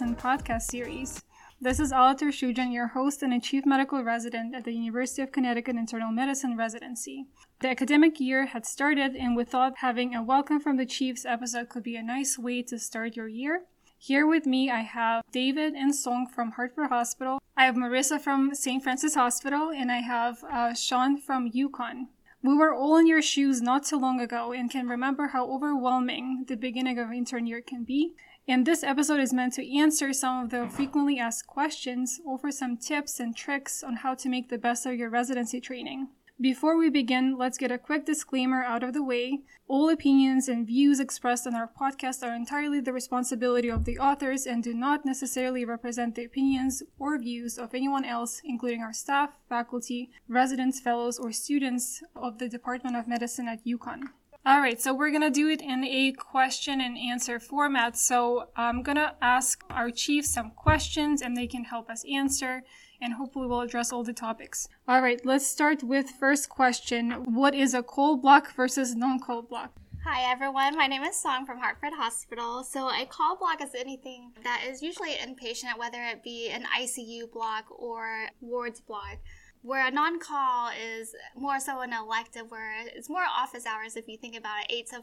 Medicine podcast series. This is Alatar Shujan, your host and a chief medical resident at the University of Connecticut Internal Medicine residency. The academic year had started, and we thought having a welcome from the chiefs episode could be a nice way to start your year. Here with me, I have David and Song from Hartford Hospital. I have Marissa from St. Francis Hospital, and I have uh, Sean from UConn. We were all in your shoes not too long ago and can remember how overwhelming the beginning of intern year can be. And this episode is meant to answer some of the frequently asked questions, offer some tips and tricks on how to make the best of your residency training. Before we begin, let's get a quick disclaimer out of the way. All opinions and views expressed on our podcast are entirely the responsibility of the authors and do not necessarily represent the opinions or views of anyone else, including our staff, faculty, residents, fellows, or students of the Department of Medicine at UConn. All right, so we're gonna do it in a question and answer format. So I'm gonna ask our chief some questions and they can help us answer and hopefully we'll address all the topics. All right, let's start with first question. What is a call block versus non-call block? Hi everyone, my name is Song from Hartford Hospital. So a call block is anything that is usually inpatient, whether it be an ICU block or wards block. Where a non-call is more so an elective, where it's more office hours if you think about it, 8 to 5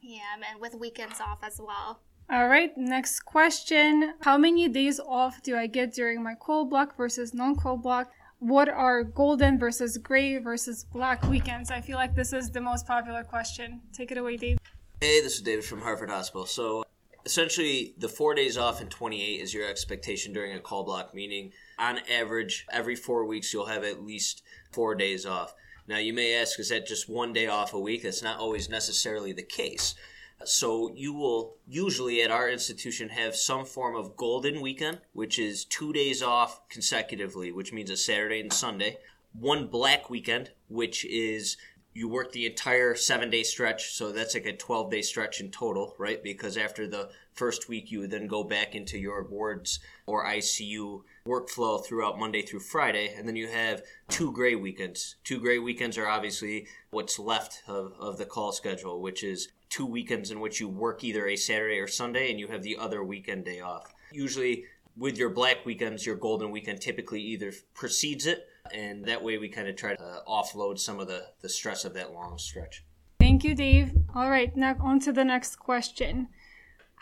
p.m. and with weekends off as well. All right, next question. How many days off do I get during my call block versus non call block? What are golden versus gray versus black weekends? I feel like this is the most popular question. Take it away, Dave. Hey, this is David from Hartford Hospital. So, essentially, the four days off and 28 is your expectation during a call block, meaning on average, every four weeks, you'll have at least four days off. Now, you may ask, is that just one day off a week? That's not always necessarily the case. So you will usually at our institution have some form of golden weekend, which is two days off consecutively, which means a Saturday and Sunday. One black weekend, which is you work the entire seven day stretch. So that's like a 12 day stretch in total, right? Because after the first week, you would then go back into your wards or ICU workflow throughout Monday through Friday. And then you have two gray weekends. Two gray weekends are obviously what's left of, of the call schedule, which is two weekends in which you work either a Saturday or Sunday and you have the other weekend day off. Usually, with your black weekends, your golden weekend typically either precedes it, and that way we kind of try to uh, offload some of the, the stress of that long stretch. Thank you, Dave. All right, now on to the next question.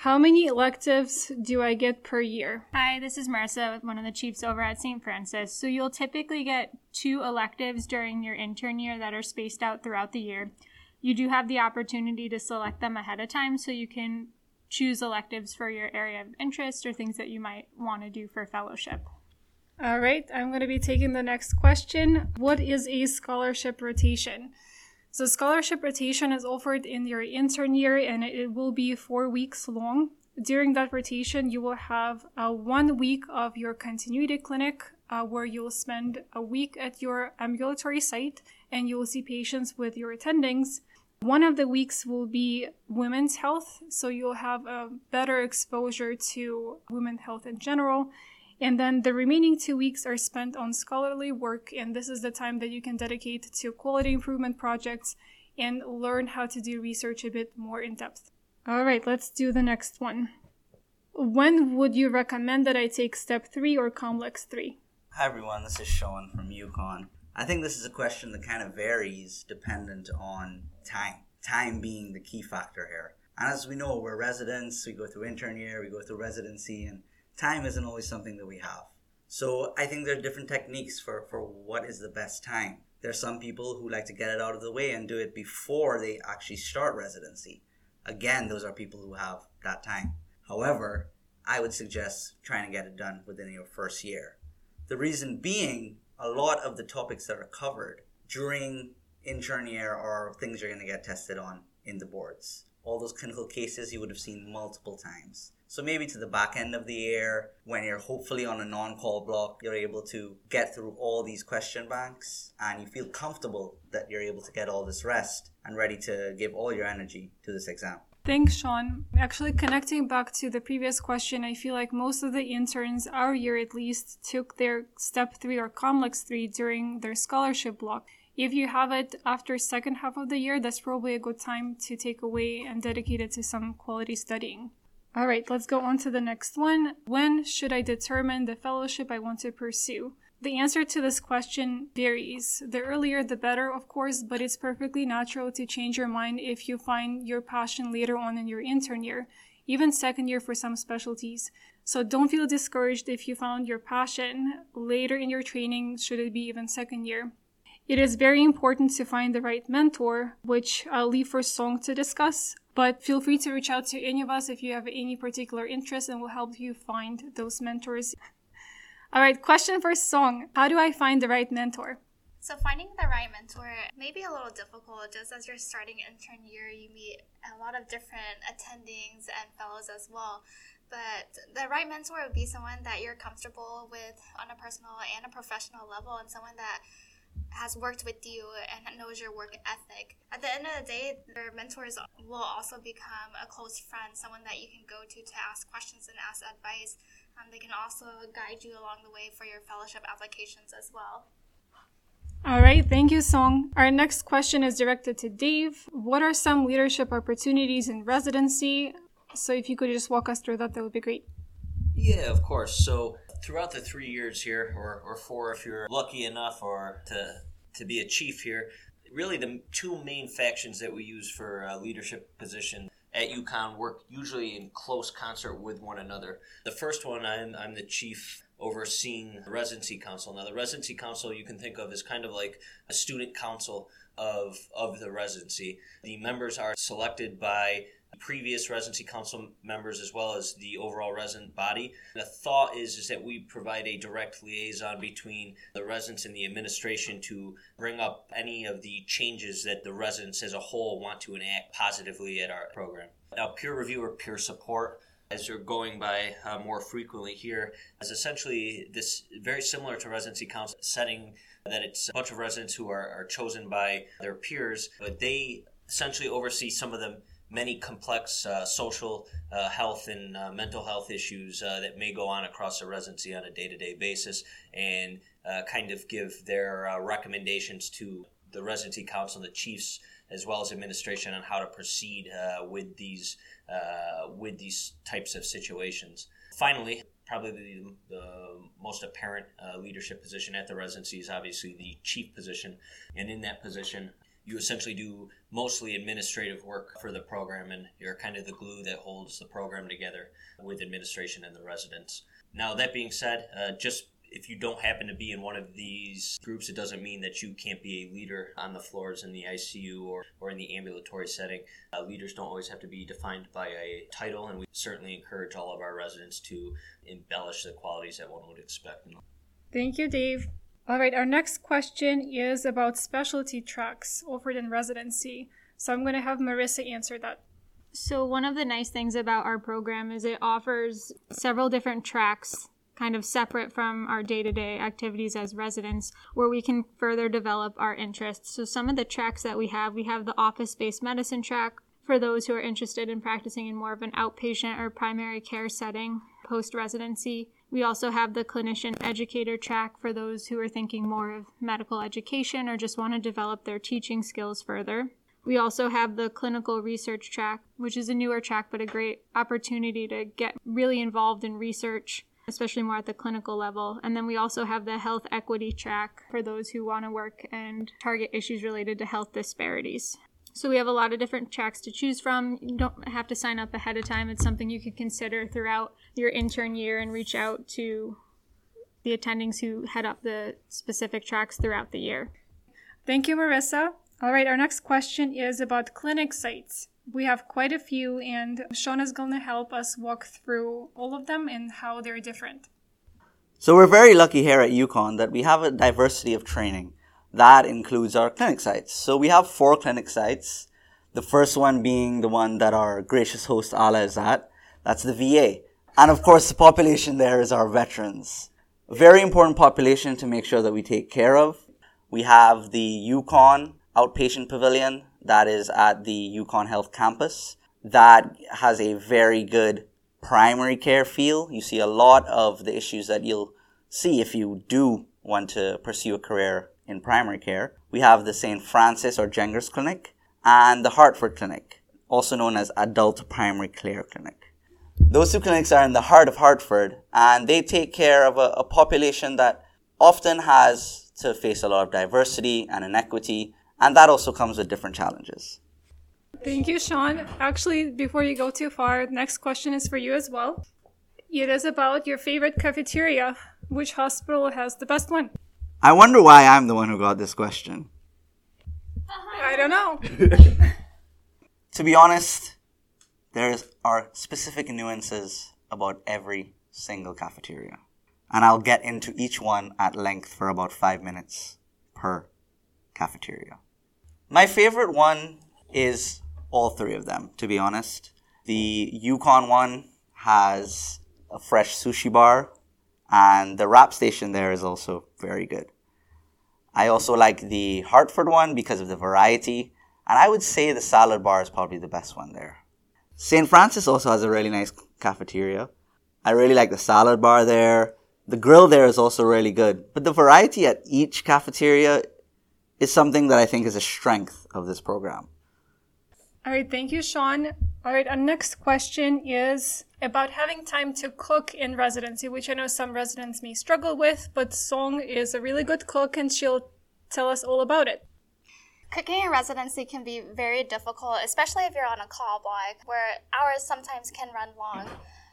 How many electives do I get per year? Hi, this is Marissa, one of the chiefs over at St. Francis. So you'll typically get two electives during your intern year that are spaced out throughout the year you do have the opportunity to select them ahead of time so you can choose electives for your area of interest or things that you might want to do for fellowship. All right, I'm going to be taking the next question. What is a scholarship rotation? So, scholarship rotation is offered in your intern year and it will be four weeks long. During that rotation, you will have uh, one week of your continuity clinic uh, where you'll spend a week at your ambulatory site and you'll see patients with your attendings. One of the weeks will be women's health, so you'll have a better exposure to women's health in general. And then the remaining two weeks are spent on scholarly work, and this is the time that you can dedicate to quality improvement projects and learn how to do research a bit more in depth. All right, let's do the next one. When would you recommend that I take step three or COMLEX three? Hi everyone, this is Sean from UConn. I think this is a question that kind of varies dependent on time. Time being the key factor here. And as we know, we're residents, we go through intern year, we go through residency, and time isn't always something that we have. So I think there are different techniques for, for what is the best time. There are some people who like to get it out of the way and do it before they actually start residency. Again, those are people who have that time. However, I would suggest trying to get it done within your first year. The reason being, a lot of the topics that are covered during intern year are things you're going to get tested on in the boards. All those clinical cases you would have seen multiple times. So maybe to the back end of the year, when you're hopefully on a non-call block, you're able to get through all these question banks and you feel comfortable that you're able to get all this rest and ready to give all your energy to this exam. Thanks, Sean. Actually, connecting back to the previous question, I feel like most of the interns, our year at least, took their step three or COMLEX three during their scholarship block. If you have it after second half of the year, that's probably a good time to take away and dedicate it to some quality studying. All right, let's go on to the next one. When should I determine the fellowship I want to pursue? The answer to this question varies. The earlier the better, of course, but it's perfectly natural to change your mind if you find your passion later on in your intern year, even second year for some specialties. So don't feel discouraged if you found your passion later in your training, should it be even second year. It is very important to find the right mentor, which I'll leave for Song to discuss, but feel free to reach out to any of us if you have any particular interest and we'll help you find those mentors. All right, question for Song How do I find the right mentor? So finding the right mentor may be a little difficult just as you're starting intern year, you meet a lot of different attendings and fellows as well. But the right mentor would be someone that you're comfortable with on a personal and a professional level and someone that has worked with you and knows your work ethic. At the end of the day, your mentors will also become a close friend, someone that you can go to to ask questions and ask advice um, they can also guide you along the way for your fellowship applications as well. All right, thank you, Song. Our next question is directed to Dave. What are some leadership opportunities in residency? So, if you could just walk us through that, that would be great. Yeah, of course. So, throughout the three years here, or, or four if you're lucky enough, or to, to be a chief here, really the two main factions that we use for uh, leadership position at UConn work usually in close concert with one another. The first one, I'm, I'm the chief overseeing the residency council. Now, the residency council you can think of as kind of like a student council of, of the residency. The members are selected by previous residency council members as well as the overall resident body. The thought is, is that we provide a direct liaison between the residents and the administration to bring up any of the changes that the residents as a whole want to enact positively at our program. Now, peer review or peer support as you're going by uh, more frequently here is essentially this very similar to residency council setting that it's a bunch of residents who are, are chosen by their peers but they essentially oversee some of the many complex uh, social uh, health and uh, mental health issues uh, that may go on across the residency on a day-to-day basis and uh, kind of give their uh, recommendations to the residency council and the chiefs as well as administration on how to proceed with these with these types of situations. Finally probably the, the most apparent leadership position at the residency is obviously the chief position. And in that position you essentially do mostly administrative work for the program and you're kind of the glue that holds the program together with administration and the residents. Now, that being said, uh, just if you don't happen to be in one of these groups, it doesn't mean that you can't be a leader on the floors in the ICU or, or in the ambulatory setting. Uh, leaders don't always have to be defined by a title, and we certainly encourage all of our residents to embellish the qualities that one would expect. Thank you, Dave. All right, our next question is about specialty tracks offered in residency. So I'm going to have Marissa answer that. So, one of the nice things about our program is it offers several different tracks, kind of separate from our day to day activities as residents, where we can further develop our interests. So, some of the tracks that we have we have the office based medicine track for those who are interested in practicing in more of an outpatient or primary care setting post residency. We also have the clinician educator track for those who are thinking more of medical education or just want to develop their teaching skills further. We also have the clinical research track, which is a newer track but a great opportunity to get really involved in research, especially more at the clinical level. And then we also have the health equity track for those who want to work and target issues related to health disparities. So we have a lot of different tracks to choose from. You don't have to sign up ahead of time. It's something you could consider throughout your intern year and reach out to the attendings who head up the specific tracks throughout the year. Thank you, Marissa. All right, our next question is about clinic sites. We have quite a few, and Sean is going to help us walk through all of them and how they're different. So, we're very lucky here at UConn that we have a diversity of training. That includes our clinic sites. So we have four clinic sites. The first one being the one that our gracious host Ala is at. That's the VA. And of course, the population there is our veterans. A very important population to make sure that we take care of. We have the UConn outpatient pavilion that is at the UConn Health campus. That has a very good primary care feel. You see a lot of the issues that you'll see if you do want to pursue a career in primary care. We have the St. Francis or Jengers Clinic and the Hartford Clinic, also known as Adult Primary Care Clinic. Those two clinics are in the heart of Hartford, and they take care of a, a population that often has to face a lot of diversity and inequity, and that also comes with different challenges. Thank you, Sean. Actually, before you go too far, next question is for you as well. It is about your favorite cafeteria. Which hospital has the best one? I wonder why I'm the one who got this question. I don't know. To be honest, there are specific nuances about every single cafeteria. And I'll get into each one at length for about five minutes per cafeteria. My favorite one is all three of them, to be honest. The UConn one has a fresh sushi bar, and the wrap station there is also very good. I also like the Hartford one because of the variety, and I would say the salad bar is probably the best one there. St. Francis also has a really nice cafeteria. I really like the salad bar there. The grill there is also really good. But the variety at each cafeteria is something that I think is a strength of this program. All right, thank you, Sean. All right, our next question is about having time to cook in residency, which I know some residents may struggle with, but Song is a really good cook and she'll tell us all about it. Cooking in residency can be very difficult, especially if you're on a call block where hours sometimes can run long.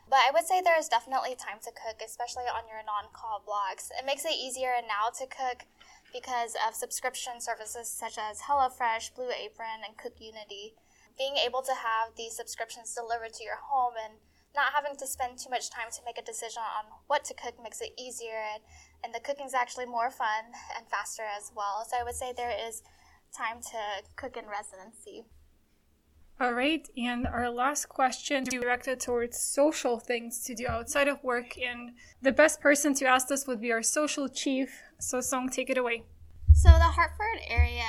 But I would say there is definitely time to cook, especially on your non call blocks. It makes it easier now to cook because of subscription services such as HelloFresh, Blue Apron, and CookUnity. Being able to have these subscriptions delivered to your home and not having to spend too much time to make a decision on what to cook makes it easier, and, and the cooking's actually more fun and faster as well. So I would say there is time to cook in residency. All right, and our last question directed towards social things to do outside of work, and the best person to ask this would be our social chief. So, Song, take it away. So, the Hartford area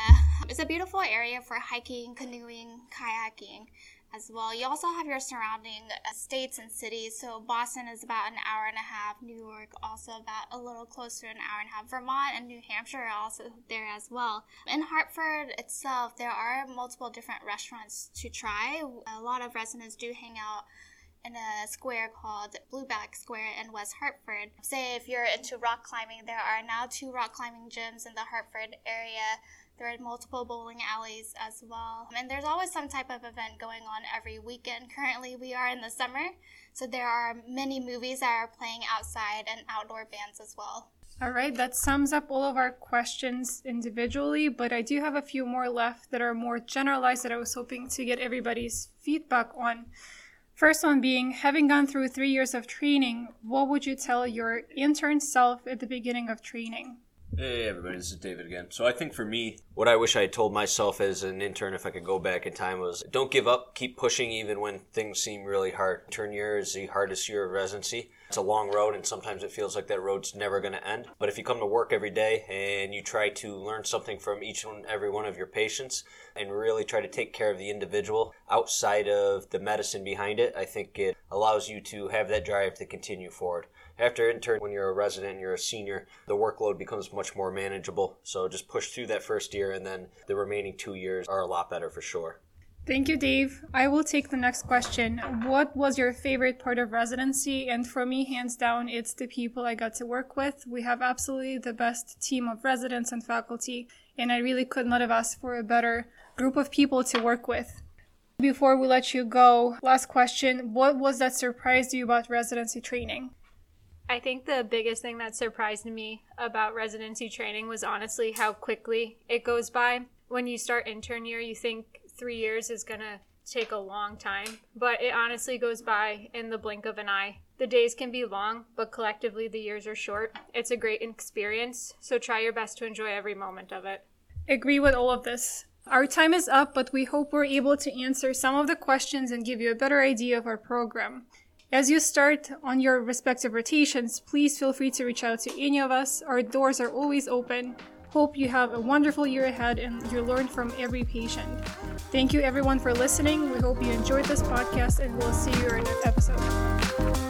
is a beautiful area for hiking, canoeing, kayaking as well. You also have your surrounding uh, states and cities. So Boston is about an hour and a half. New York also about a little closer, an hour and a half. Vermont and New Hampshire are also there as well. In Hartford itself, there are multiple different restaurants to try. A lot of residents do hang out in a square called Blueback Square in West Hartford. Say if you're into rock climbing, there are now two rock climbing gyms in the Hartford area. There are multiple bowling alleys as well. Um, and there's always some type of event going on every weekend. Currently, we are in the summer, so there are many movies that are playing outside and outdoor bands as well. All right, that sums up all of our questions individually, but I do have a few more left that are more generalized that I was hoping to get everybody's feedback on. First one being having gone through three years of training, what would you tell your intern self at the beginning of training? Hey everybody, this is David again. So I think for me, what I wish I had told myself as an intern if I could go back in time was don't give up, keep pushing even when things seem really hard. Turn year is the hardest year of residency. It's a long road and sometimes it feels like that road's never going to end. But if you come to work every day and you try to learn something from each and every one of your patients and really try to take care of the individual outside of the medicine behind it, I think it allows you to have that drive to continue forward after intern, when you're a resident and you're a senior, the workload becomes much more manageable. So just push through that first year, and then the remaining two years are a lot better for sure. Thank you, Dave. I will take the next question. What was your favorite part of residency? And for me, hands down, it's the people I got to work with. We have absolutely the best team of residents and faculty, and I really could not have asked for a better group of people to work with. Before we let you go, last question. What was that surprised you about residency training? I think the biggest thing that surprised me about residency training was honestly how quickly it goes by. When you start intern year, you think three years is going to take a long time, but it honestly goes by in the blink of an eye. The days can be long, but collectively the years are short. It's a great experience, so try your best to enjoy every moment of it. Agree with all of this. Our time is up, but we hope we're able to answer some of the questions and give you a better idea of our program. As you start on your respective rotations, please feel free to reach out to any of us. Our doors are always open. Hope you have a wonderful year ahead and you learn from every patient. Thank you everyone for listening. We hope you enjoyed this podcast and we'll see you in our next episode.